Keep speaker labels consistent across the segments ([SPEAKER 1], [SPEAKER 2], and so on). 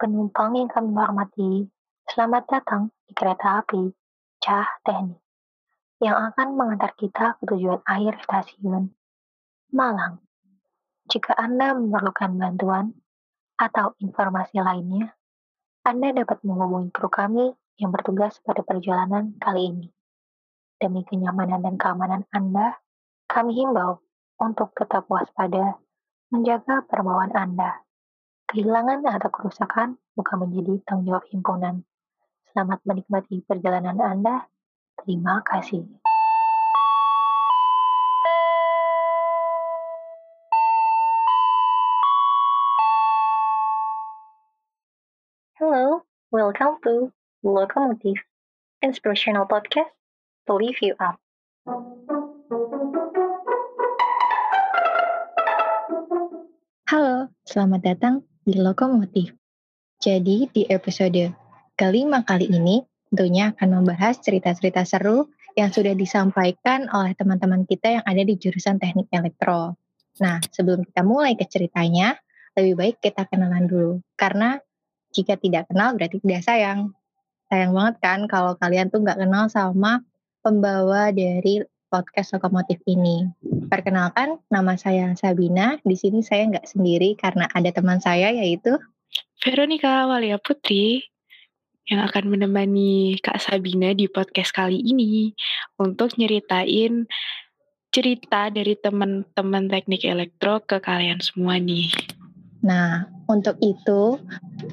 [SPEAKER 1] Penumpang yang kami hormati, selamat datang di kereta api Cah Teknik yang akan mengantar kita ke tujuan akhir stasiun Malang. Jika Anda memerlukan bantuan atau informasi lainnya, Anda dapat menghubungi kru kami yang bertugas pada perjalanan kali ini. Demi kenyamanan dan keamanan Anda, kami himbau untuk tetap waspada, menjaga perbawaan Anda. Kehilangan atau kerusakan bukan menjadi tanggung jawab himpunan. Selamat menikmati perjalanan Anda. Terima kasih. Hello, welcome to Locomotive, inspirational podcast to lift you up.
[SPEAKER 2] Halo, selamat datang di Lokomotif. Jadi, di episode kelima kali ini, tentunya akan membahas cerita-cerita seru yang sudah disampaikan oleh teman-teman kita yang ada di jurusan teknik elektro. Nah, sebelum kita mulai ke ceritanya, lebih baik kita kenalan dulu. Karena jika tidak kenal berarti tidak sayang. Sayang banget kan kalau kalian tuh nggak kenal sama pembawa dari podcast Lokomotif ini. Perkenalkan, nama saya Sabina. Di sini saya nggak sendiri karena ada teman saya yaitu
[SPEAKER 3] Veronica Walia Putri yang akan menemani Kak Sabina di podcast kali ini untuk nyeritain cerita dari teman-teman teknik elektro ke kalian semua nih.
[SPEAKER 2] Nah, untuk itu,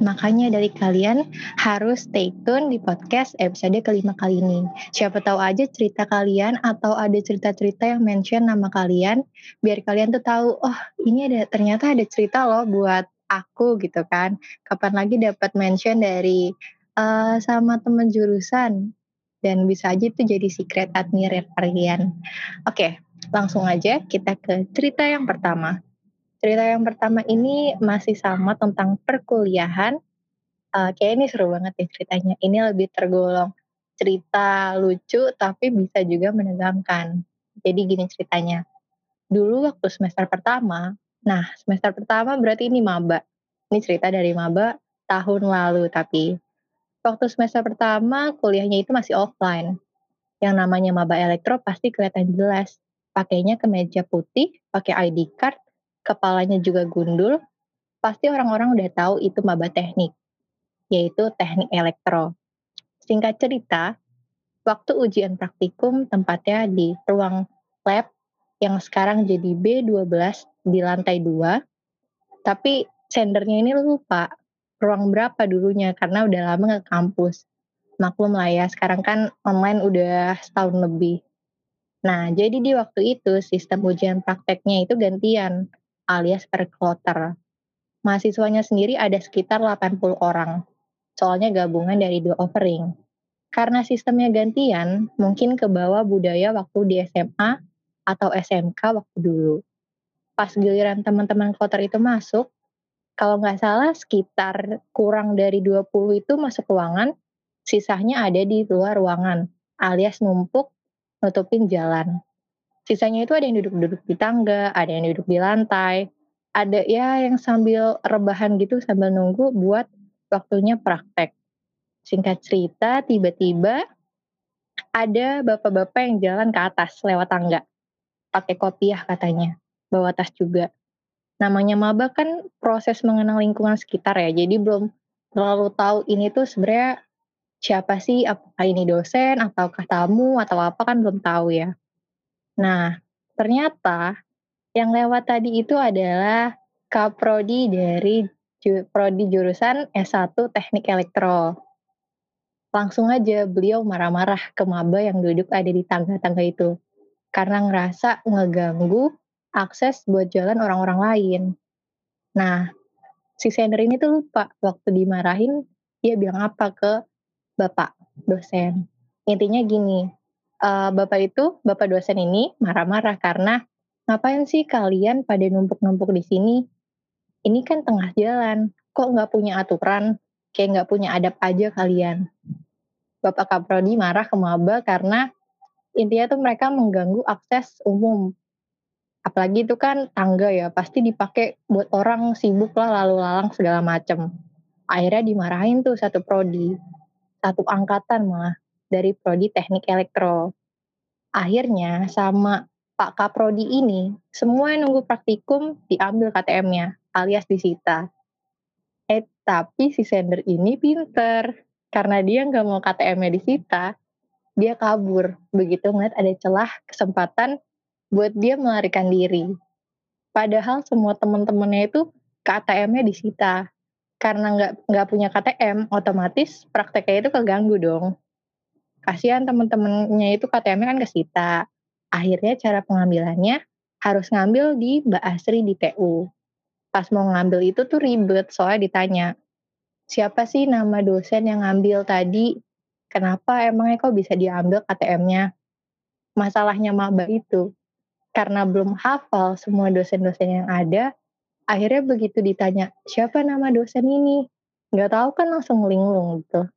[SPEAKER 2] makanya dari kalian harus stay tune di podcast episode kelima kali ini. Siapa tahu aja cerita kalian atau ada cerita-cerita yang mention nama kalian, biar kalian tuh tahu, oh ini ada ternyata ada cerita loh buat aku gitu kan. Kapan lagi dapat mention dari uh, sama teman jurusan dan bisa aja itu jadi secret admirer kalian. Oke, langsung aja kita ke cerita yang pertama. Cerita yang pertama ini masih sama tentang perkuliahan. Uh, kayak ini seru banget ya ceritanya. Ini lebih tergolong cerita lucu tapi bisa juga menegangkan. Jadi gini ceritanya. Dulu waktu semester pertama, nah semester pertama berarti ini maba. Ini cerita dari maba tahun lalu tapi waktu semester pertama kuliahnya itu masih offline. Yang namanya maba elektro pasti kelihatan jelas. Pakainya kemeja putih, pakai ID card, kepalanya juga gundul, pasti orang-orang udah tahu itu maba teknik, yaitu teknik elektro. Singkat cerita, waktu ujian praktikum tempatnya di ruang lab yang sekarang jadi B12 di lantai 2, tapi sendernya ini lupa ruang berapa dulunya karena udah lama nggak kampus. Maklum lah ya, sekarang kan online udah setahun lebih. Nah, jadi di waktu itu sistem ujian prakteknya itu gantian alias per kloter. Mahasiswanya sendiri ada sekitar 80 orang, soalnya gabungan dari dua offering. Karena sistemnya gantian, mungkin ke bawah budaya waktu di SMA atau SMK waktu dulu. Pas giliran teman-teman kloter itu masuk, kalau nggak salah sekitar kurang dari 20 itu masuk ruangan, sisanya ada di luar ruangan, alias numpuk nutupin jalan. Sisanya itu ada yang duduk-duduk di tangga, ada yang duduk di lantai, ada ya yang sambil rebahan gitu sambil nunggu buat waktunya praktek. Singkat cerita, tiba-tiba ada bapak-bapak yang jalan ke atas lewat tangga. Pakai kopiah katanya, bawa tas juga. Namanya maba kan proses mengenal lingkungan sekitar ya, jadi belum terlalu tahu ini tuh sebenarnya siapa sih, apakah ini dosen, ataukah tamu, atau apa kan belum tahu ya. Nah, ternyata yang lewat tadi itu adalah Kaprodi dari prodi jurusan S1 Teknik Elektro. Langsung aja beliau marah-marah ke maba yang duduk ada di tangga-tangga itu. Karena ngerasa ngeganggu akses buat jalan orang-orang lain. Nah, si sender ini tuh lupa waktu dimarahin dia bilang apa ke bapak dosen. Intinya gini, uh, bapak itu, bapak dosen ini marah-marah karena ngapain sih kalian pada numpuk-numpuk di sini? Ini kan tengah jalan, kok nggak punya aturan, kayak nggak punya adab aja kalian. Bapak Kaprodi marah ke maba karena intinya tuh mereka mengganggu akses umum. Apalagi itu kan tangga ya, pasti dipakai buat orang sibuk lah lalu lalang segala macem. Akhirnya dimarahin tuh satu prodi, satu angkatan malah dari prodi teknik elektro. Akhirnya sama Pak Kaprodi ini, semua yang nunggu praktikum diambil KTM-nya, alias disita. Eh, tapi si sender ini pinter. Karena dia nggak mau KTM-nya disita, dia kabur. Begitu ngeliat ada celah kesempatan buat dia melarikan diri. Padahal semua teman-temannya itu KTM-nya disita. Karena nggak nggak punya KTM, otomatis prakteknya itu keganggu dong. Kasihan teman-temannya itu KTM-nya kan kesita. Akhirnya cara pengambilannya harus ngambil di Mbak Asri di TU. Pas mau ngambil itu tuh ribet, soalnya ditanya, siapa sih nama dosen yang ngambil tadi? Kenapa emangnya kok bisa diambil KTM-nya? Masalahnya maba itu, karena belum hafal semua dosen-dosen yang ada, akhirnya begitu ditanya, siapa nama dosen ini? Nggak tahu kan langsung linglung gitu.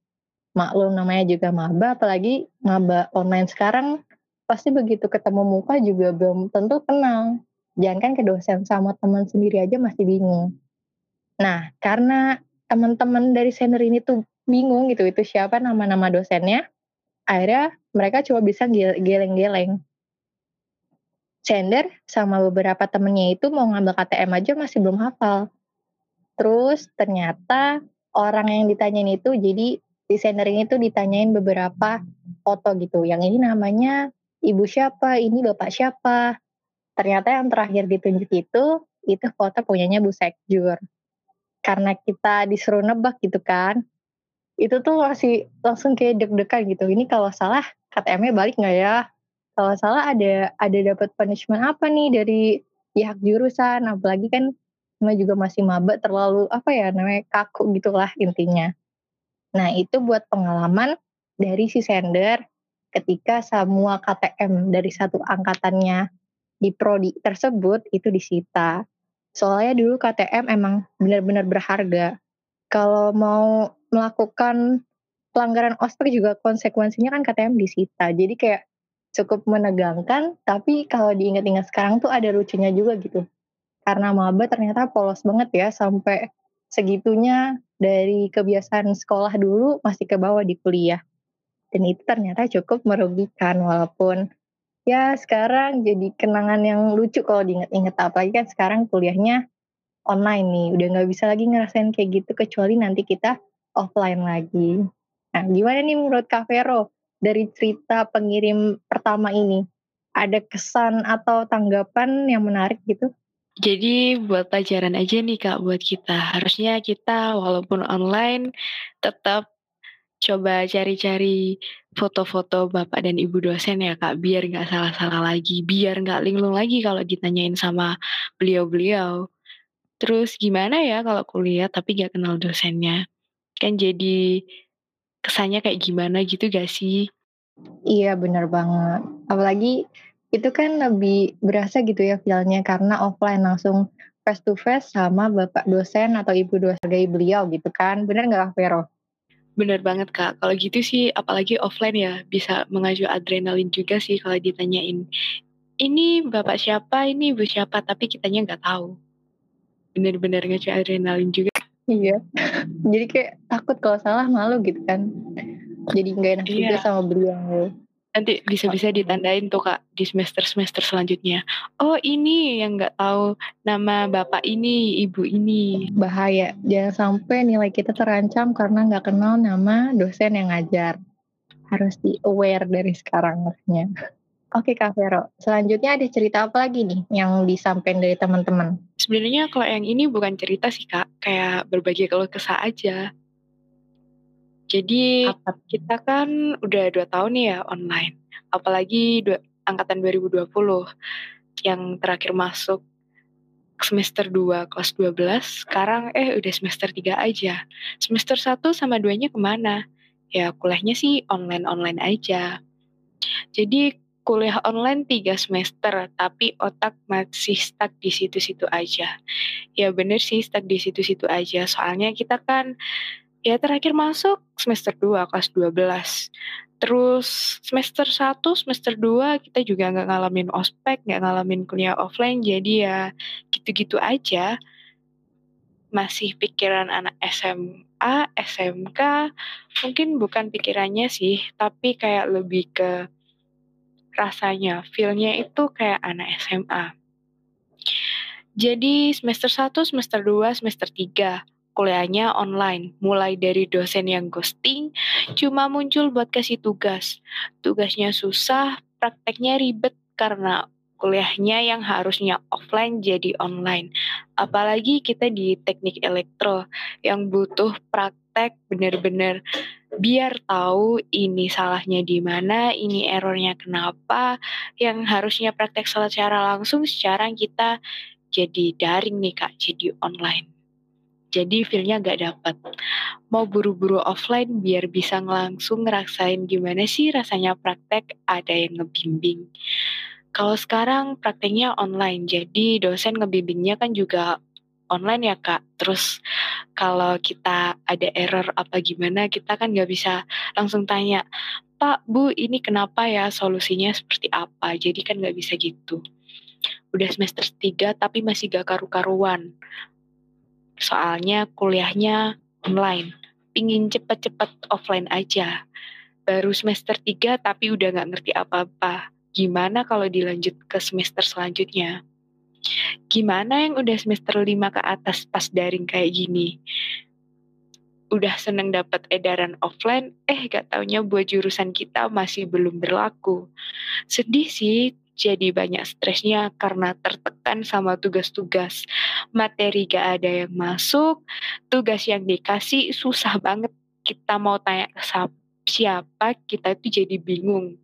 [SPEAKER 2] Maklum namanya juga maba, apalagi maba online sekarang, pasti begitu ketemu muka juga belum tentu kenal. Jangan kan ke dosen sama teman sendiri aja masih bingung. Nah, karena teman-teman dari senior ini tuh bingung gitu itu siapa nama-nama dosennya akhirnya mereka cuma bisa geleng-geleng Sender sama beberapa temennya itu mau ngambil KTM aja masih belum hafal terus ternyata orang yang ditanyain itu jadi di sender ini tuh ditanyain beberapa foto gitu yang ini namanya ibu siapa ini bapak siapa ternyata yang terakhir ditunjuk itu itu foto punyanya Bu Sekjur karena kita disuruh nebak gitu kan itu tuh masih langsung kayak deg-degan gitu. Ini kalau salah KTM-nya balik nggak ya? Kalau salah ada ada dapat punishment apa nih dari pihak jurusan? Apalagi kan namanya juga masih maba terlalu apa ya namanya kaku gitulah intinya. Nah itu buat pengalaman dari si sender ketika semua KTM dari satu angkatannya di prodi tersebut itu disita. Soalnya dulu KTM emang benar-benar berharga. Kalau mau melakukan pelanggaran ospek juga konsekuensinya kan KTM disita. Jadi kayak cukup menegangkan, tapi kalau diingat-ingat sekarang tuh ada lucunya juga gitu. Karena maba ternyata polos banget ya sampai segitunya dari kebiasaan sekolah dulu masih ke bawah di kuliah. Dan itu ternyata cukup merugikan walaupun ya sekarang jadi kenangan yang lucu kalau diingat-ingat apalagi kan sekarang kuliahnya online nih udah nggak bisa lagi ngerasain kayak gitu kecuali nanti kita offline lagi. Nah, gimana nih menurut Kak Vero dari cerita pengirim pertama ini? Ada kesan atau tanggapan yang menarik gitu?
[SPEAKER 3] Jadi buat pelajaran aja nih Kak buat kita. Harusnya kita walaupun online tetap coba cari-cari foto-foto Bapak dan Ibu dosen ya Kak, biar nggak salah-salah lagi, biar nggak linglung lagi kalau ditanyain sama beliau-beliau. Terus gimana ya kalau kuliah tapi nggak kenal dosennya? Kan jadi kesannya kayak gimana gitu gak sih?
[SPEAKER 2] Iya bener banget. Apalagi itu kan lebih berasa gitu ya feelnya karena offline langsung face to face sama bapak dosen atau ibu dosen sebagai beliau gitu kan. Bener gak Vero?
[SPEAKER 3] Bener banget kak. Kalau gitu sih apalagi offline ya bisa mengacu adrenalin juga sih kalau ditanyain. Ini bapak siapa, ini ibu siapa, tapi kitanya nggak tahu. Bener-bener ngacu adrenalin juga.
[SPEAKER 2] Iya. Jadi kayak takut kalau salah malu gitu kan. Jadi nggak enak iya. juga sama beliau.
[SPEAKER 3] Nanti bisa-bisa ditandain tuh kak di semester-semester selanjutnya. Oh ini yang nggak tahu nama bapak ini, ibu ini.
[SPEAKER 2] Bahaya. Jangan sampai nilai kita terancam karena nggak kenal nama dosen yang ngajar. Harus di aware dari sekarang harusnya. Oke Kak Vero, selanjutnya ada cerita apa lagi nih yang disampaikan dari teman-teman?
[SPEAKER 3] Sebenarnya kalau yang ini bukan cerita sih Kak, kayak berbagi kalau kesah aja. Jadi kita kan udah dua tahun nih ya online, apalagi dua, angkatan 2020 yang terakhir masuk semester 2 kelas 12, sekarang eh udah semester 3 aja. Semester 1 sama 2-nya ke mana? Ya kuliahnya sih online-online aja. Jadi kuliah online tiga semester, tapi otak masih stuck di situ-situ aja. Ya bener sih stuck di situ-situ aja, soalnya kita kan ya terakhir masuk semester 2 kelas 12. Terus semester 1, semester 2 kita juga nggak ngalamin ospek, nggak ngalamin kuliah offline, jadi ya gitu-gitu aja. masih pikiran anak SMA, SMK, mungkin bukan pikirannya sih, tapi kayak lebih ke rasanya, feel-nya itu kayak anak SMA. Jadi semester 1, semester 2, semester 3, kuliahnya online, mulai dari dosen yang ghosting, cuma muncul buat kasih tugas. Tugasnya susah, prakteknya ribet karena kuliahnya yang harusnya offline jadi online. Apalagi kita di teknik elektro yang butuh praktek bener-bener biar tahu ini salahnya di mana, ini errornya kenapa, yang harusnya praktek secara langsung secara kita jadi daring nih kak, jadi online. Jadi feelnya gak dapet. Mau buru-buru offline biar bisa langsung ngerasain gimana sih rasanya praktek ada yang ngebimbing. Kalau sekarang prakteknya online, jadi dosen ngebimbingnya kan juga online ya kak. Terus kalau kita ada error apa gimana, kita kan nggak bisa langsung tanya, Pak, Bu, ini kenapa ya solusinya seperti apa? Jadi kan nggak bisa gitu. Udah semester 3 tapi masih gak karu-karuan. Soalnya kuliahnya online. Pingin cepet-cepet offline aja. Baru semester 3 tapi udah gak ngerti apa-apa Gimana kalau dilanjut ke semester selanjutnya? Gimana yang udah semester 5 ke atas pas daring kayak gini? Udah seneng dapat edaran offline, eh gak taunya buat jurusan kita masih belum berlaku. Sedih sih, jadi banyak stresnya karena tertekan sama tugas-tugas. Materi gak ada yang masuk, tugas yang dikasih susah banget. Kita mau tanya siapa, kita itu jadi bingung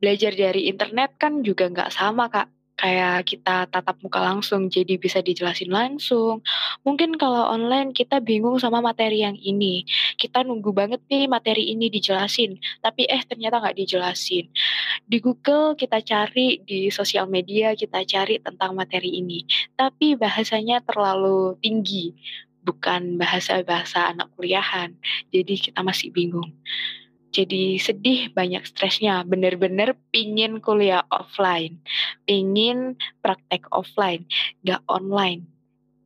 [SPEAKER 3] belajar dari internet kan juga nggak sama kak kayak kita tatap muka langsung jadi bisa dijelasin langsung. Mungkin kalau online kita bingung sama materi yang ini. Kita nunggu banget nih materi ini dijelasin, tapi eh ternyata nggak dijelasin. Di Google kita cari, di sosial media kita cari tentang materi ini, tapi bahasanya terlalu tinggi, bukan bahasa-bahasa anak kuliahan. Jadi kita masih bingung jadi sedih, banyak stresnya. Bener-bener pingin kuliah offline, pingin praktek offline, gak online.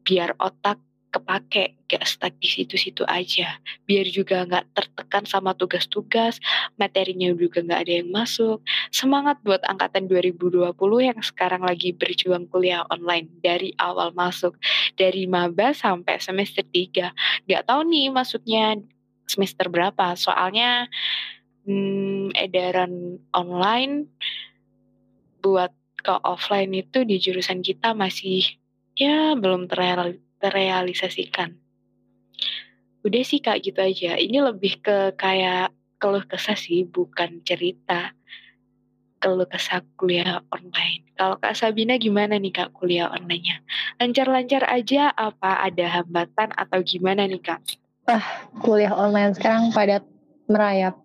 [SPEAKER 3] Biar otak kepake, gak stuck di situ-situ aja. Biar juga gak tertekan sama tugas-tugas, materinya juga gak ada yang masuk. Semangat buat angkatan 2020 yang sekarang lagi berjuang kuliah online dari awal masuk. Dari maba sampai semester 3. Gak tahu nih maksudnya semester berapa. Soalnya hmm, edaran online buat ke offline itu di jurusan kita masih ya belum terreal, terrealisasikan. Udah sih kak gitu aja. Ini lebih ke kayak keluh kesah sih, bukan cerita keluh kesah kuliah online. Kalau Kak Sabina gimana nih Kak kuliah online-nya? Lancar-lancar aja apa ada hambatan atau gimana nih Kak?
[SPEAKER 2] Ah kuliah online sekarang padat merayap.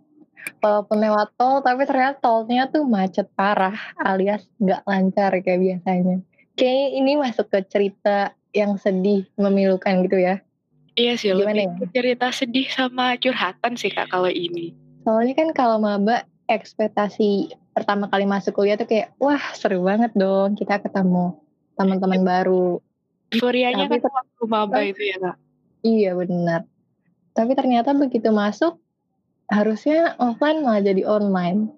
[SPEAKER 2] Walaupun lewat tol, tapi ternyata tolnya tuh macet parah, alias nggak lancar kayak biasanya. Kayaknya ini masuk ke cerita yang sedih, memilukan gitu ya.
[SPEAKER 3] Iya sih, Gimana lebih ya? cerita sedih sama curhatan sih kak kalau ini.
[SPEAKER 2] Soalnya kan kalau maba ekspektasi pertama kali masuk kuliah tuh kayak wah seru banget dong kita ketemu teman-teman baru.
[SPEAKER 3] Euforianya kan waktu maba itu ya kak.
[SPEAKER 2] Iya benar. Tapi ternyata begitu masuk, harusnya offline malah jadi online.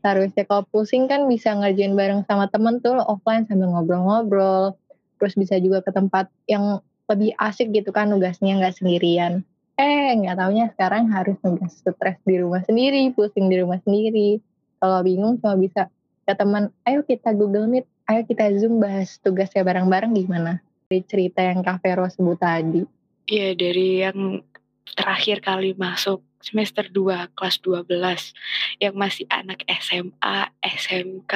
[SPEAKER 2] Harusnya kalau pusing kan bisa ngerjain bareng sama temen tuh offline sambil ngobrol-ngobrol. Terus bisa juga ke tempat yang lebih asik gitu kan nugasnya nggak sendirian. Eh nggak taunya sekarang harus nugas stres di rumah sendiri, pusing di rumah sendiri. Kalau bingung cuma bisa ke teman, ayo kita Google Meet, ayo kita Zoom bahas tugasnya bareng-bareng gimana. Dari cerita yang Kak Vero sebut tadi.
[SPEAKER 3] Iya dari yang terakhir kali masuk semester 2 kelas 12 yang masih anak SMA, SMK,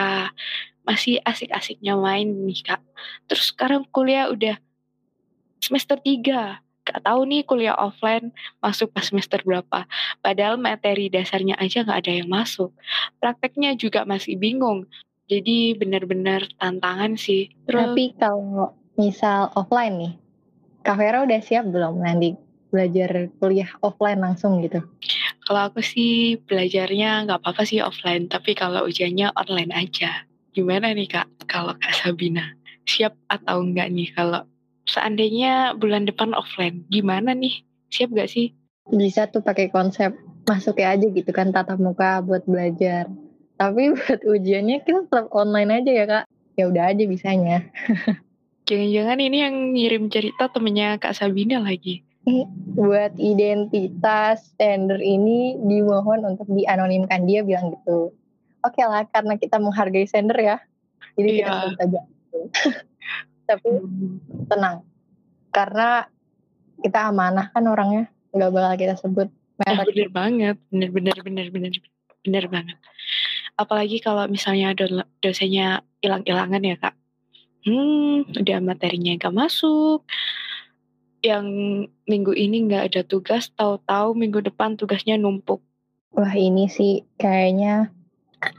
[SPEAKER 3] masih asik-asiknya main nih Kak. Terus sekarang kuliah udah semester 3. Gak tahu nih kuliah offline masuk pas semester berapa. Padahal materi dasarnya aja gak ada yang masuk. Prakteknya juga masih bingung. Jadi benar-benar tantangan sih.
[SPEAKER 2] Terus, Tapi kalau misal offline nih, Kak Vera udah siap belum nanti belajar kuliah offline langsung gitu?
[SPEAKER 3] Kalau aku sih belajarnya nggak apa-apa sih offline, tapi kalau ujiannya online aja. Gimana nih kak, kalau kak Sabina? Siap atau enggak nih kalau seandainya bulan depan offline, gimana nih? Siap gak sih?
[SPEAKER 2] Bisa tuh pakai konsep masuk ya aja gitu kan tatap muka buat belajar. Tapi buat ujiannya kita tetap online aja ya kak. Ya udah aja bisanya.
[SPEAKER 3] Jangan-jangan ini yang ngirim cerita temennya Kak Sabina lagi.
[SPEAKER 2] Buat identitas tender ini dimohon untuk dianonimkan dia bilang gitu. Oke lah karena kita menghargai sender ya. Jadi kita
[SPEAKER 3] Iya.
[SPEAKER 2] sebut aja. Tapi tenang. Karena kita amanah kan orangnya. Nggak bakal kita sebut merek.
[SPEAKER 3] bener banget, bener bener bener bener bener banget. Apalagi kalau misalnya do- dosennya hilang-hilangan ya kak. Hmm, udah materinya gak masuk. Yang minggu ini nggak ada tugas, tahu-tahu minggu depan tugasnya numpuk.
[SPEAKER 2] Wah ini sih kayaknya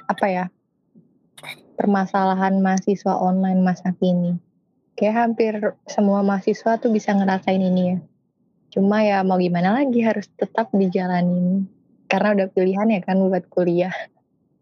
[SPEAKER 2] apa ya permasalahan mahasiswa online masa kini. Kayak hampir semua mahasiswa tuh bisa ngerasain ini ya. Cuma ya mau gimana lagi harus tetap dijalanin. Karena udah pilihan ya kan buat kuliah.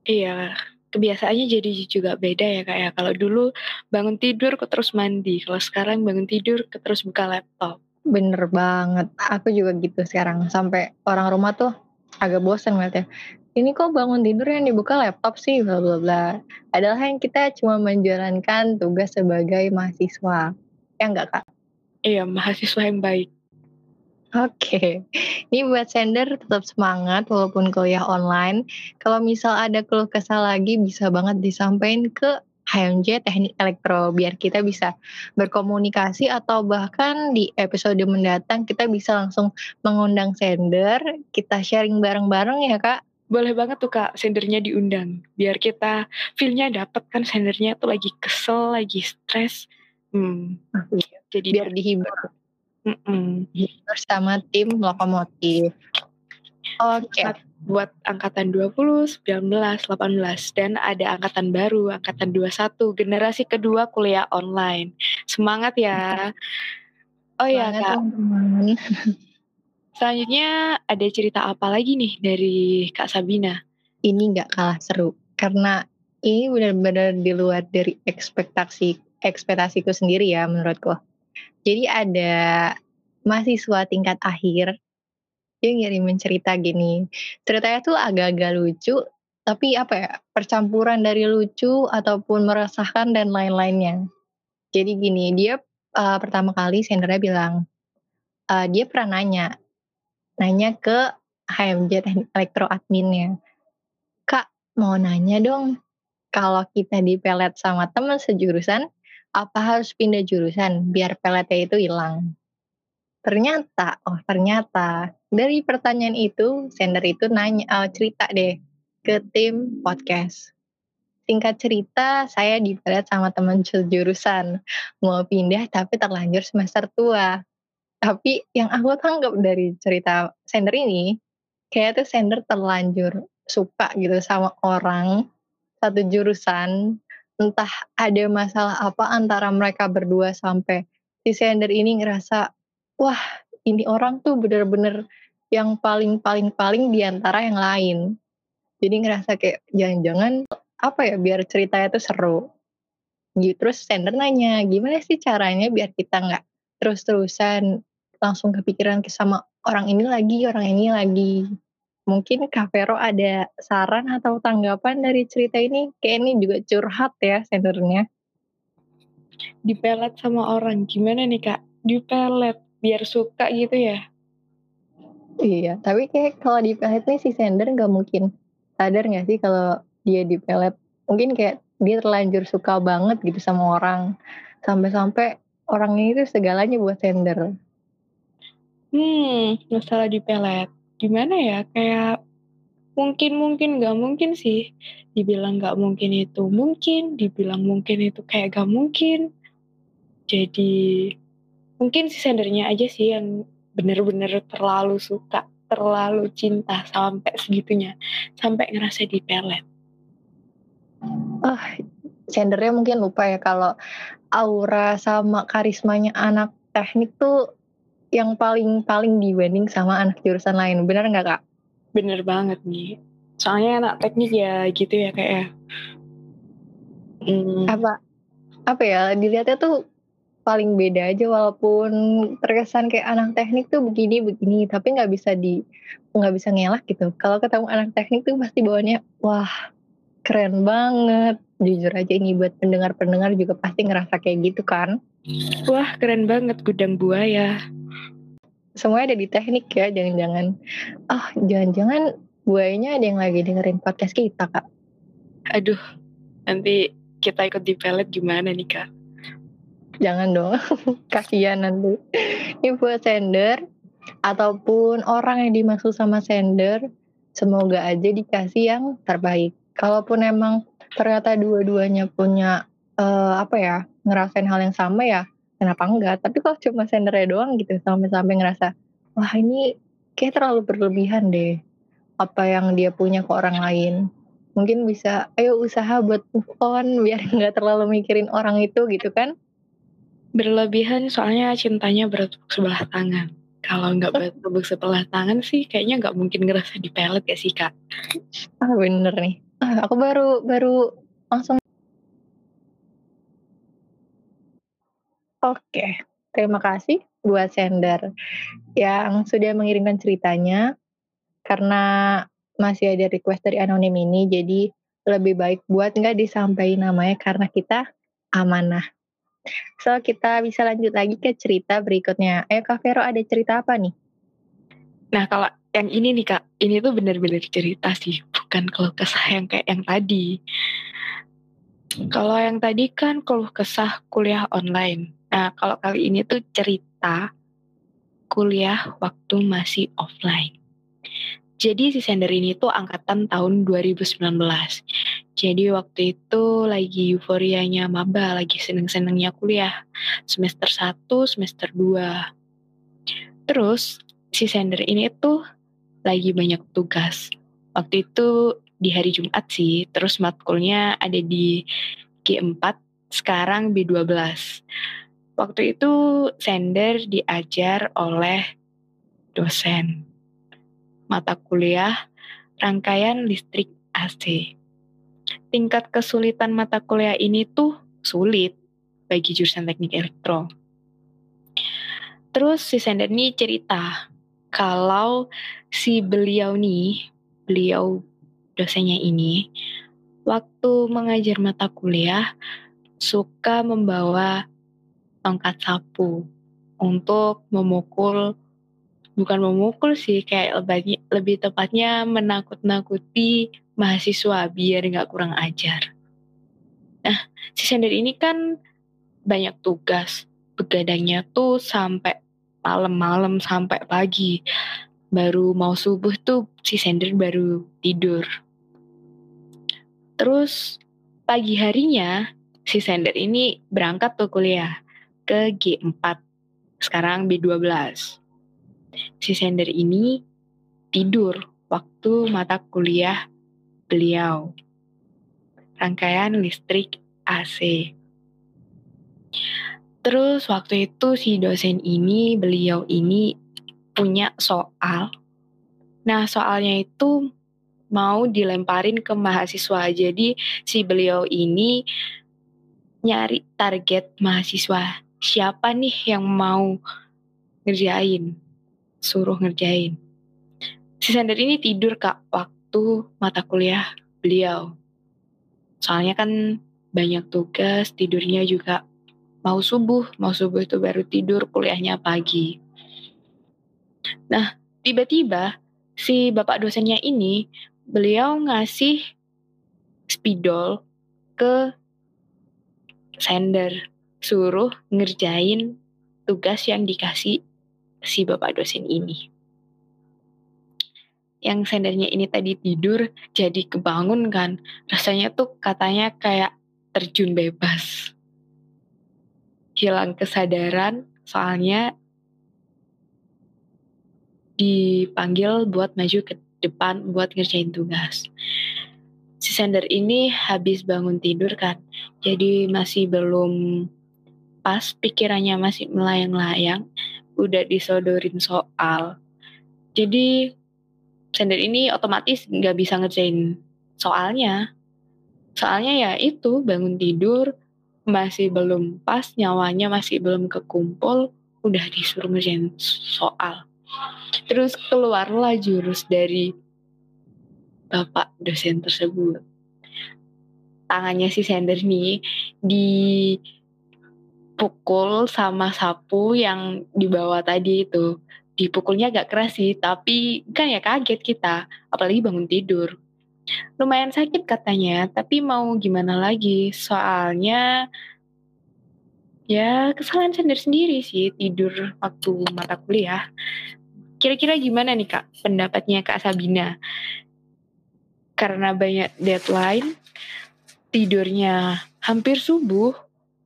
[SPEAKER 3] Iya, kebiasaannya jadi juga beda ya kak ya. Kalau dulu bangun tidur ke terus mandi, kalau sekarang bangun tidur ke terus buka laptop.
[SPEAKER 2] Bener banget. Aku juga gitu sekarang. Sampai orang rumah tuh agak bosan ngeliatnya. Ini kok bangun tidur yang dibuka laptop sih, bla bla bla. Padahal kan kita cuma menjalankan tugas sebagai mahasiswa. Ya enggak kak?
[SPEAKER 3] Iya, mahasiswa yang baik.
[SPEAKER 2] Oke, ini buat sender tetap semangat walaupun kuliah online. Kalau misal ada keluh kesah lagi bisa banget disampaikan ke HMJ Teknik Elektro biar kita bisa berkomunikasi atau bahkan di episode mendatang kita bisa langsung mengundang sender, kita sharing bareng-bareng ya kak.
[SPEAKER 3] Boleh banget tuh kak, sendernya diundang. Biar kita feel-nya dapet kan sendernya tuh lagi kesel, lagi stres. Hmm, jadi
[SPEAKER 2] Biar dihibur
[SPEAKER 3] Mm-mm.
[SPEAKER 2] bersama tim lokomotif. Oke,
[SPEAKER 3] buat angkatan 20, 19, 18 dan ada angkatan baru, angkatan 21, generasi kedua kuliah online. Semangat ya. Oh ya
[SPEAKER 2] Semangat,
[SPEAKER 3] Kak,
[SPEAKER 2] teman-teman.
[SPEAKER 3] selanjutnya ada cerita apa lagi nih dari Kak Sabina?
[SPEAKER 2] ini nggak kalah seru karena ini benar-benar di luar dari ekspektasi ekspektasiku sendiri ya menurutku. Jadi ada mahasiswa tingkat akhir dia ngirimin cerita gini. Ceritanya tuh agak-agak lucu tapi apa ya percampuran dari lucu ataupun meresahkan dan lain-lainnya. Jadi gini dia uh, pertama kali sendernya bilang uh, dia pernah nanya nanya ke HMJ Elektro adminnya Kak, mau nanya dong, kalau kita dipelet sama teman sejurusan, apa harus pindah jurusan biar peletnya itu hilang? Ternyata, oh ternyata dari pertanyaan itu, sender itu nanya, uh, cerita deh ke tim podcast. Singkat cerita, saya dipelet sama teman sejurusan, mau pindah tapi terlanjur semester tua. Tapi yang aku tangkap dari cerita sender ini, kayak tuh sender terlanjur suka gitu sama orang satu jurusan entah ada masalah apa antara mereka berdua sampai si sender ini ngerasa wah ini orang tuh bener-bener yang paling paling paling di antara yang lain jadi ngerasa kayak jangan-jangan apa ya biar ceritanya tuh seru gitu terus sender nanya gimana sih caranya biar kita nggak terus-terusan langsung kepikiran sama orang ini lagi orang ini lagi Mungkin Kak Vero ada saran atau tanggapan dari cerita ini? Kayak ini juga curhat ya sendernya.
[SPEAKER 3] Dipelet sama orang, gimana nih Kak? Dipelet, biar suka gitu ya?
[SPEAKER 2] Iya, tapi kayak kalau dipelet nih si sender nggak mungkin sadar nggak sih kalau dia dipelet. Mungkin kayak dia terlanjur suka banget gitu sama orang. Sampai-sampai orangnya itu segalanya buat sender.
[SPEAKER 3] Hmm, masalah dipelet. Gimana ya, kayak mungkin-mungkin gak mungkin sih. Dibilang gak mungkin itu mungkin, dibilang mungkin itu kayak gak mungkin. Jadi mungkin si sendernya aja sih yang bener-bener terlalu suka, terlalu cinta sampai segitunya, sampai ngerasa dipelet.
[SPEAKER 2] Oh, sendernya mungkin lupa ya kalau aura sama karismanya anak teknik tuh yang paling-paling dibanding sama anak jurusan lain. Bener nggak kak?
[SPEAKER 3] Bener banget nih. Soalnya anak teknik ya gitu ya kayak. Hmm,
[SPEAKER 2] Apa apa ya dilihatnya tuh paling beda aja walaupun terkesan kayak anak teknik tuh begini begini tapi nggak bisa di nggak bisa ngelak gitu. Kalau ketemu anak teknik tuh pasti bawaannya wah keren banget. Jujur aja ini buat pendengar-pendengar juga pasti ngerasa kayak gitu kan.
[SPEAKER 3] Wah keren banget gudang buaya.
[SPEAKER 2] Semuanya ada di teknik ya jangan-jangan. Ah jangan-jangan buayanya ada yang lagi dengerin podcast kita kak.
[SPEAKER 3] Aduh nanti kita ikut di pelet gimana nih kak
[SPEAKER 2] jangan dong. Kasihan nanti. Ini buat sender ataupun orang yang dimaksud sama sender semoga aja dikasih yang terbaik. Kalaupun emang ternyata dua-duanya punya uh, apa ya ngerasain hal yang sama ya kenapa enggak? Tapi kalau cuma sendernya doang gitu sampai-sampai ngerasa wah ini kayak terlalu berlebihan deh apa yang dia punya ke orang lain. Mungkin bisa ayo usaha buat move on biar nggak terlalu mikirin orang itu gitu kan
[SPEAKER 3] berlebihan soalnya cintanya bertepuk sebelah tangan. Kalau nggak bertepuk sebelah tangan sih kayaknya nggak mungkin ngerasa di pelet ya sih kak.
[SPEAKER 2] Ah bener nih. Ah, aku baru baru langsung. Oke, terima kasih buat sender yang sudah mengirimkan ceritanya. Karena masih ada request dari anonim ini, jadi lebih baik buat nggak disampaikan namanya karena kita amanah. So, kita bisa lanjut lagi ke cerita berikutnya. Ayo Kak Vero, ada cerita apa nih?
[SPEAKER 3] Nah, kalau yang ini nih Kak, ini tuh bener-bener cerita sih, bukan keluh kesah yang kayak yang tadi. Kalau yang tadi kan keluh kesah kuliah online. Nah, kalau kali ini tuh cerita kuliah waktu masih offline. Jadi si sender ini tuh angkatan tahun 2019. Jadi waktu itu lagi euforianya maba, lagi seneng-senengnya kuliah. Semester 1, semester 2. Terus si sender ini tuh lagi banyak tugas. Waktu itu di hari Jumat sih, terus matkulnya ada di G4, sekarang B12. Waktu itu sender diajar oleh dosen mata kuliah rangkaian listrik AC. Tingkat kesulitan mata kuliah ini tuh sulit bagi jurusan teknik elektro. Terus si sender ini cerita kalau si beliau nih, beliau dosennya ini, waktu mengajar mata kuliah suka membawa tongkat sapu untuk memukul bukan memukul sih kayak lebih, lebih tepatnya menakut-nakuti mahasiswa biar nggak kurang ajar. Nah, si sender ini kan banyak tugas, begadangnya tuh sampai malam-malam sampai pagi. Baru mau subuh tuh si sender baru tidur. Terus pagi harinya si sender ini berangkat tuh kuliah ke G4. Sekarang B12 si sender ini tidur waktu mata kuliah beliau. Rangkaian listrik AC. Terus waktu itu si dosen ini, beliau ini punya soal. Nah soalnya itu mau dilemparin ke mahasiswa. Jadi si beliau ini nyari target mahasiswa. Siapa nih yang mau ngerjain? suruh ngerjain. Si Sander ini tidur kak waktu mata kuliah beliau. Soalnya kan banyak tugas, tidurnya juga mau subuh, mau subuh itu baru tidur, kuliahnya pagi. Nah, tiba-tiba si bapak dosennya ini, beliau ngasih spidol ke sender, suruh ngerjain tugas yang dikasih si bapak dosen ini. Yang sendernya ini tadi tidur jadi kebangun kan. Rasanya tuh katanya kayak terjun bebas. Hilang kesadaran soalnya dipanggil buat maju ke depan buat ngerjain tugas. Si sender ini habis bangun tidur kan, jadi masih belum pas pikirannya masih melayang-layang udah disodorin soal. Jadi sender ini otomatis nggak bisa ngerjain soalnya. Soalnya ya itu bangun tidur, masih belum pas, nyawanya masih belum kekumpul, udah disuruh ngerjain soal. Terus keluarlah jurus dari bapak dosen tersebut. Tangannya si Sender nih dipukul sama sapu yang dibawa tadi itu. Dipukulnya agak keras sih, tapi kan ya kaget kita, apalagi bangun tidur. Lumayan sakit katanya, tapi mau gimana lagi, soalnya ya kesalahan Sender sendiri sih tidur waktu mata kuliah. Kira-kira gimana nih Kak pendapatnya Kak Sabina? Karena banyak deadline, tidurnya hampir subuh,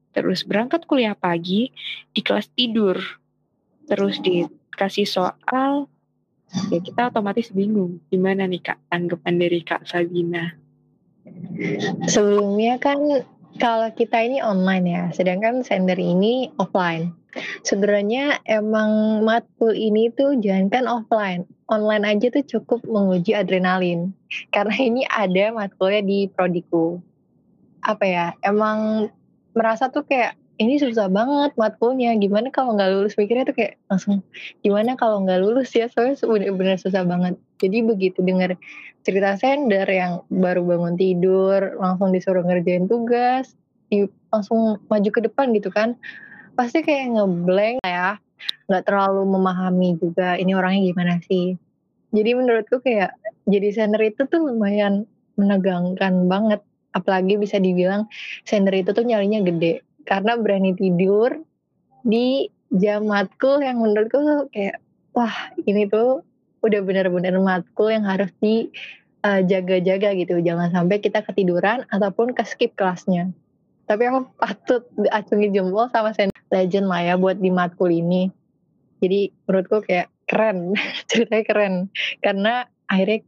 [SPEAKER 3] terus berangkat kuliah pagi, di kelas tidur, terus dikasih soal, ya kita otomatis bingung. Gimana nih Kak tanggapan dari Kak Sabina?
[SPEAKER 2] Sebelumnya kan kalau kita ini online ya, sedangkan sender ini offline. Sebenarnya emang matkul ini tuh jangan kan offline, online aja tuh cukup menguji adrenalin. Karena ini ada matkulnya di prodiku. Apa ya, emang merasa tuh kayak ini susah banget matkulnya. Gimana kalau nggak lulus? Mikirnya tuh kayak langsung gimana kalau nggak lulus ya? Soalnya bener-bener susah banget. Jadi begitu dengar cerita sender yang baru bangun tidur, langsung disuruh ngerjain tugas, di, langsung maju ke depan gitu kan pasti kayak ngeblank ya nggak terlalu memahami juga ini orangnya gimana sih jadi menurutku kayak jadi sender itu tuh lumayan menegangkan banget apalagi bisa dibilang sender itu tuh nyalinya gede karena berani tidur di jam matkul yang menurutku kayak wah ini tuh udah bener-bener matkul yang harus di uh, jaga-jaga gitu jangan sampai kita ketiduran ataupun ke skip kelasnya tapi aku patut diacungi jempol sama sender legend lah ya buat di matkul ini. Jadi menurutku kayak keren, ceritanya keren. Karena akhirnya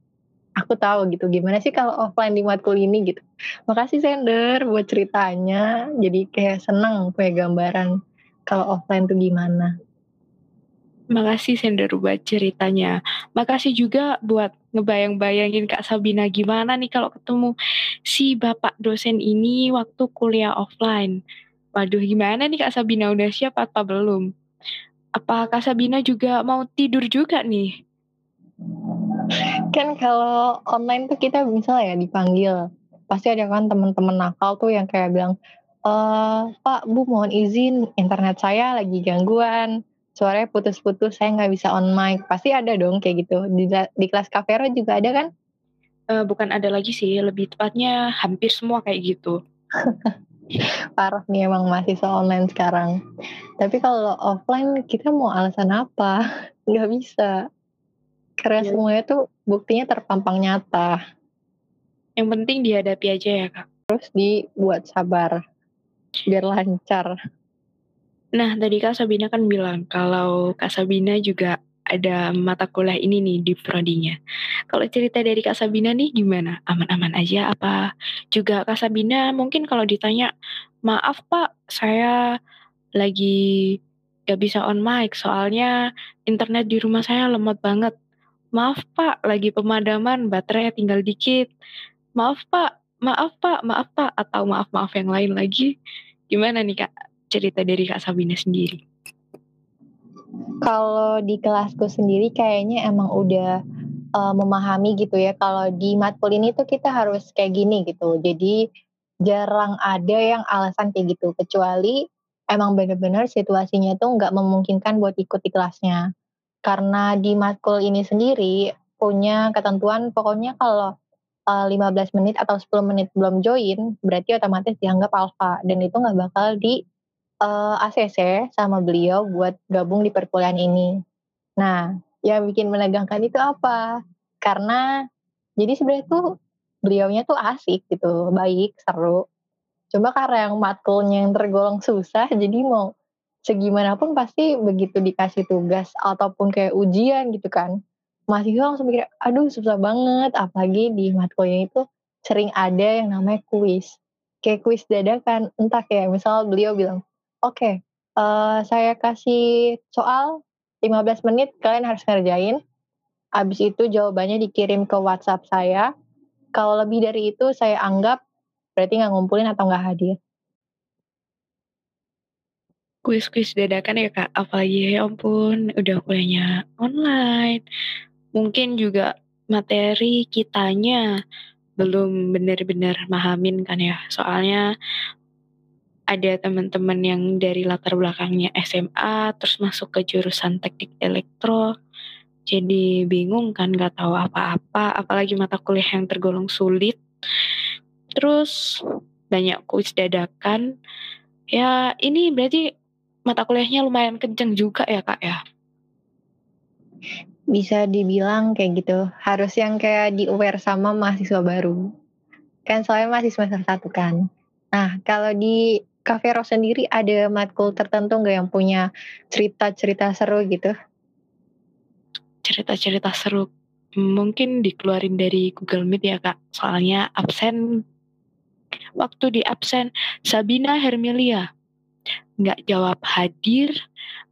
[SPEAKER 2] aku tahu gitu gimana sih kalau offline di matkul ini gitu. Makasih Sender buat ceritanya. Jadi kayak seneng punya gambaran kalau offline tuh gimana.
[SPEAKER 3] Makasih Sender buat ceritanya. Makasih juga buat ngebayang-bayangin Kak Sabina gimana nih kalau ketemu si bapak dosen ini waktu kuliah offline. Waduh, gimana nih Kak Sabina udah siap apa belum? Apa Kak Sabina juga mau tidur juga nih?
[SPEAKER 2] Kan kalau online tuh kita misalnya ya dipanggil, pasti ada kan teman-teman nakal tuh yang kayak bilang, e, Pak, Bu mohon izin internet saya lagi gangguan, suaranya putus-putus, saya nggak bisa on mic. Pasti ada dong kayak gitu. Di, di kelas Kavero juga ada kan?
[SPEAKER 3] Uh, bukan ada lagi sih, lebih tepatnya hampir semua kayak gitu.
[SPEAKER 2] Parah nih emang mahasiswa online sekarang. Tapi kalau offline kita mau alasan apa? Nggak bisa. Karena ya. semuanya tuh buktinya terpampang nyata.
[SPEAKER 3] Yang penting dihadapi aja ya kak.
[SPEAKER 2] Terus dibuat sabar. Biar lancar.
[SPEAKER 3] Nah tadi kak Sabina kan bilang kalau kak Sabina juga ada mata kuliah ini nih di prodinya. Kalau cerita dari Kak Sabina nih gimana? Aman-aman aja apa? Juga Kak Sabina mungkin kalau ditanya, maaf Pak, saya lagi gak bisa on mic soalnya internet di rumah saya lemot banget. Maaf Pak, lagi pemadaman, baterai tinggal dikit. Maaf Pak, maaf Pak, maaf Pak, atau maaf-maaf yang lain lagi. Gimana nih Kak cerita dari Kak Sabina sendiri?
[SPEAKER 2] Kalau di kelasku sendiri kayaknya emang udah uh, memahami gitu ya kalau di matkul ini tuh kita harus kayak gini gitu. Jadi jarang ada yang alasan kayak gitu kecuali emang bener-bener situasinya tuh nggak memungkinkan buat ikut di kelasnya. Karena di matkul ini sendiri punya ketentuan pokoknya kalau uh, eh, 15 menit atau 10 menit belum join berarti otomatis dianggap alpha dan itu nggak bakal di uh, eh, ACC sama beliau buat gabung di perkuliahan ini. Nah, yang bikin menegangkan itu apa? Karena jadi sebenarnya tuh beliaunya tuh asik gitu, baik, seru. Cuma karena yang matkulnya yang tergolong susah, jadi mau segimanapun pasti begitu dikasih tugas ataupun kayak ujian gitu kan, masih langsung mikir, aduh susah banget, apalagi di matkulnya itu sering ada yang namanya kuis. Kayak kuis dadakan, entah kayak misal beliau bilang, Oke, uh, saya kasih soal 15 menit kalian harus ngerjain. Habis itu jawabannya dikirim ke WhatsApp saya. Kalau lebih dari itu saya anggap berarti nggak ngumpulin atau nggak hadir.
[SPEAKER 3] Kuis-kuis dadakan ya kak. Apalagi ya ampun udah kuliahnya online. Mungkin juga materi kitanya belum benar-benar mahamin kan ya. Soalnya ada teman-teman yang dari latar belakangnya SMA terus masuk ke jurusan teknik elektro. Jadi bingung kan nggak tahu apa-apa. Apalagi mata kuliah yang tergolong sulit. Terus banyak kuis dadakan. Ya ini berarti mata kuliahnya lumayan kenceng juga ya kak ya?
[SPEAKER 2] Bisa dibilang kayak gitu. Harus yang kayak di aware sama mahasiswa baru. Kan soalnya masih semester satu kan. Nah kalau di Cafe Rose sendiri ada matkul tertentu nggak yang punya cerita-cerita seru gitu?
[SPEAKER 3] Cerita-cerita seru mungkin dikeluarin dari Google Meet ya kak. Soalnya absen waktu di absen Sabina Hermilia nggak jawab hadir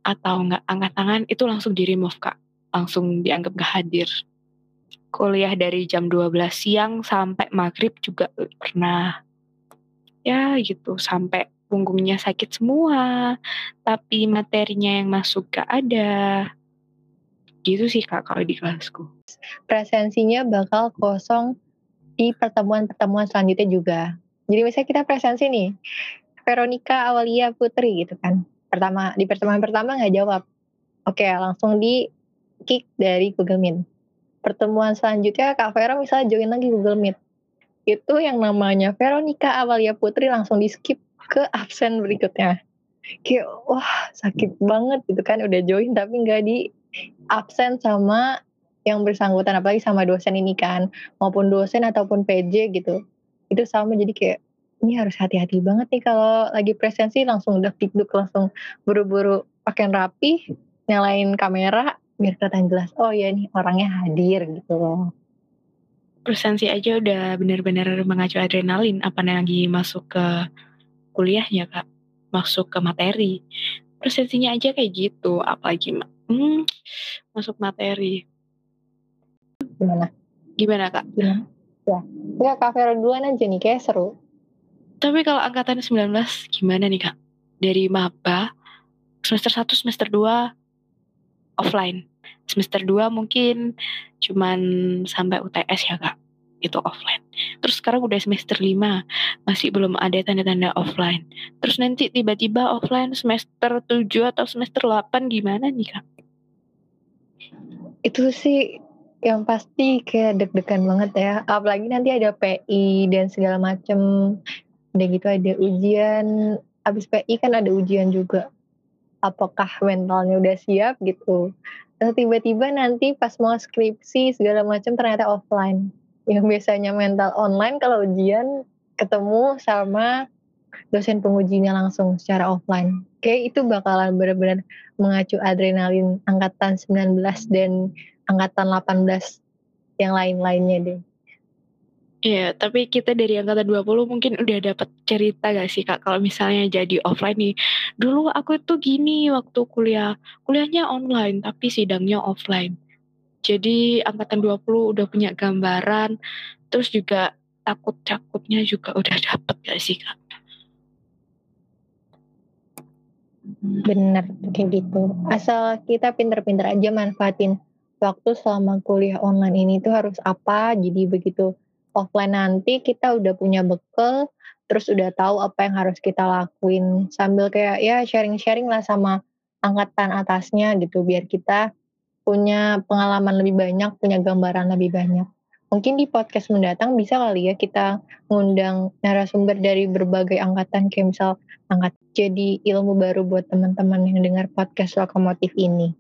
[SPEAKER 3] atau nggak angkat tangan itu langsung di remove kak. Langsung dianggap nggak hadir. Kuliah dari jam 12 siang sampai maghrib juga pernah. Ya gitu. Sampai punggungnya sakit semua tapi materinya yang masuk gak ada. Gitu sih kak kalau di kelasku.
[SPEAKER 2] Presensinya bakal kosong di pertemuan-pertemuan selanjutnya juga. Jadi misalnya kita presensi nih Veronica Awalia Putri gitu kan. Pertama di pertemuan pertama nggak jawab. Oke, langsung di kick dari Google Meet. Pertemuan selanjutnya Kak Vera misalnya join lagi Google Meet. Itu yang namanya Veronica Awalia Putri langsung di skip ke absen berikutnya. Kayak wah sakit banget gitu kan udah join tapi nggak di absen sama yang bersangkutan apalagi sama dosen ini kan maupun dosen ataupun PJ gitu itu sama jadi kayak ini harus hati-hati banget nih kalau lagi presensi langsung udah duk langsung buru-buru pakaian rapi nyalain kamera biar kelihatan jelas oh ya nih orangnya hadir gitu loh.
[SPEAKER 3] Presensi aja udah bener-bener mengacu adrenalin apa lagi masuk ke kuliahnya kak? Masuk ke materi. Presensinya aja kayak gitu apalagi hmm, masuk materi.
[SPEAKER 2] Gimana?
[SPEAKER 3] Gimana kak?
[SPEAKER 2] Gimana? Ya Enggak, Kak Vera duluan aja nih, kayak seru.
[SPEAKER 3] Tapi kalau angkatan 19 gimana nih Kak? Dari maba semester 1 semester 2 offline. Semester 2 mungkin cuman sampai UTS ya Kak. Itu offline. Terus sekarang udah semester 5 masih belum ada tanda-tanda offline. Terus nanti tiba-tiba offline semester 7 atau semester 8 gimana nih Kak?
[SPEAKER 2] Itu sih yang pasti kayak deg-degan banget ya. Apalagi nanti ada PI dan segala macem udah gitu ada ujian. Habis PI kan ada ujian juga. Apakah mentalnya udah siap gitu. Tiba-tiba nanti pas mau skripsi segala macam ternyata offline. Yang biasanya mental online kalau ujian ketemu sama dosen pengujinya langsung secara offline. Kayak itu bakalan benar-benar mengacu adrenalin angkatan 19 dan angkatan 18 yang lain-lainnya deh
[SPEAKER 3] Iya, tapi kita dari angkatan 20 mungkin udah dapat cerita gak sih Kak kalau misalnya jadi offline nih. Dulu aku itu gini waktu kuliah. Kuliahnya online tapi sidangnya offline. Jadi angkatan 20 udah punya gambaran terus juga takut-takutnya juga udah dapet gak sih Kak?
[SPEAKER 2] Bener kayak gitu. Asal kita pinter-pinter aja manfaatin waktu selama kuliah online ini tuh harus apa. Jadi begitu offline nanti kita udah punya bekal terus udah tahu apa yang harus kita lakuin sambil kayak ya sharing-sharing lah sama angkatan atasnya gitu biar kita punya pengalaman lebih banyak, punya gambaran lebih banyak. Mungkin di podcast mendatang bisa kali ya kita ngundang narasumber dari berbagai angkatan kayak misal angkat jadi ilmu baru buat teman-teman yang dengar podcast lokomotif ini.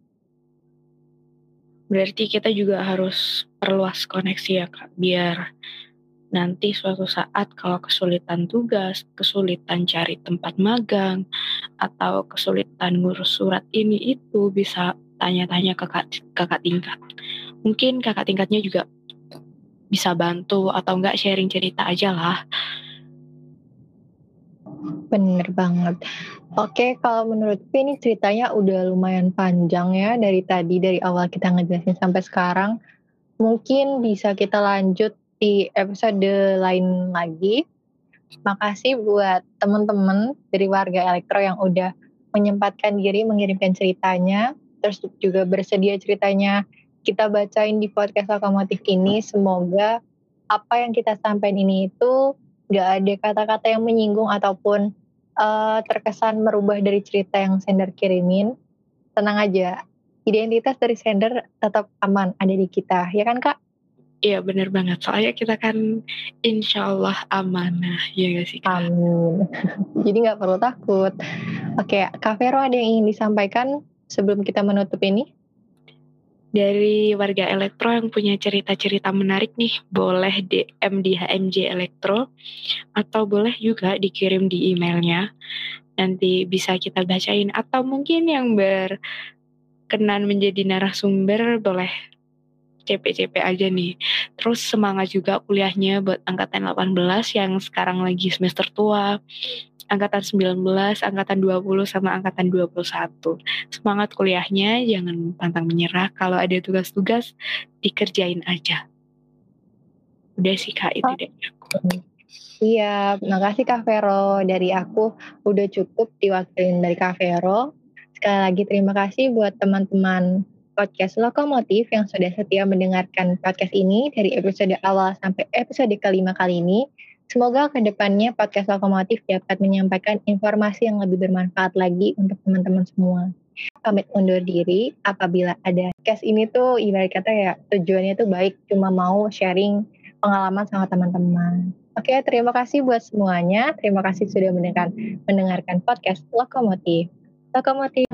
[SPEAKER 3] Berarti kita juga harus perluas koneksi ya Kak, biar nanti suatu saat kalau kesulitan tugas, kesulitan cari tempat magang, atau kesulitan ngurus surat ini itu bisa tanya-tanya ke kakak, kakak tingkat. Mungkin kakak tingkatnya juga bisa bantu atau enggak sharing cerita aja lah.
[SPEAKER 2] Bener banget. Oke, kalau menurut ini ceritanya udah lumayan panjang ya dari tadi, dari awal kita ngejelasin sampai sekarang. Mungkin bisa kita lanjut di episode lain lagi. Makasih buat teman-teman dari warga elektro yang udah menyempatkan diri mengirimkan ceritanya, terus juga bersedia ceritanya kita bacain di podcast lokomotif ini. Semoga apa yang kita sampaikan ini itu gak ada kata-kata yang menyinggung ataupun uh, terkesan merubah dari cerita yang sender kirimin. Tenang aja, identitas dari sender tetap aman ada di kita, ya kan kak?
[SPEAKER 3] Iya bener banget, soalnya kita kan insya Allah amanah, ya gak sih
[SPEAKER 2] kak? Amin. Jadi gak perlu takut. Oke, Kak Vero ada yang ingin disampaikan sebelum kita menutup ini?
[SPEAKER 3] dari warga elektro yang punya cerita-cerita menarik nih, boleh DM di HMJ Elektro atau boleh juga dikirim di emailnya. Nanti bisa kita bacain atau mungkin yang berkenan menjadi narasumber boleh CP-CP aja nih. Terus semangat juga kuliahnya buat angkatan 18 yang sekarang lagi semester tua angkatan 19, angkatan 20 sama angkatan 21. Semangat kuliahnya, jangan pantang menyerah. Kalau ada tugas-tugas, dikerjain aja. Udah sih Kak, itu dari aku.
[SPEAKER 2] Iya, makasih Kak Vero. Dari aku udah cukup diwakilin dari Kak Vero. Sekali lagi terima kasih buat teman-teman podcast Lokomotif yang sudah setia mendengarkan podcast ini dari episode awal sampai episode kelima kali ini. Semoga ke depannya podcast Lokomotif dapat menyampaikan informasi yang lebih bermanfaat lagi untuk teman-teman semua. Pamit undur diri apabila ada podcast ini tuh ibarat kata ya tujuannya tuh baik cuma mau sharing pengalaman sama teman-teman. Oke, terima kasih buat semuanya. Terima kasih sudah mendengarkan mendengarkan podcast Lokomotif. Lokomotif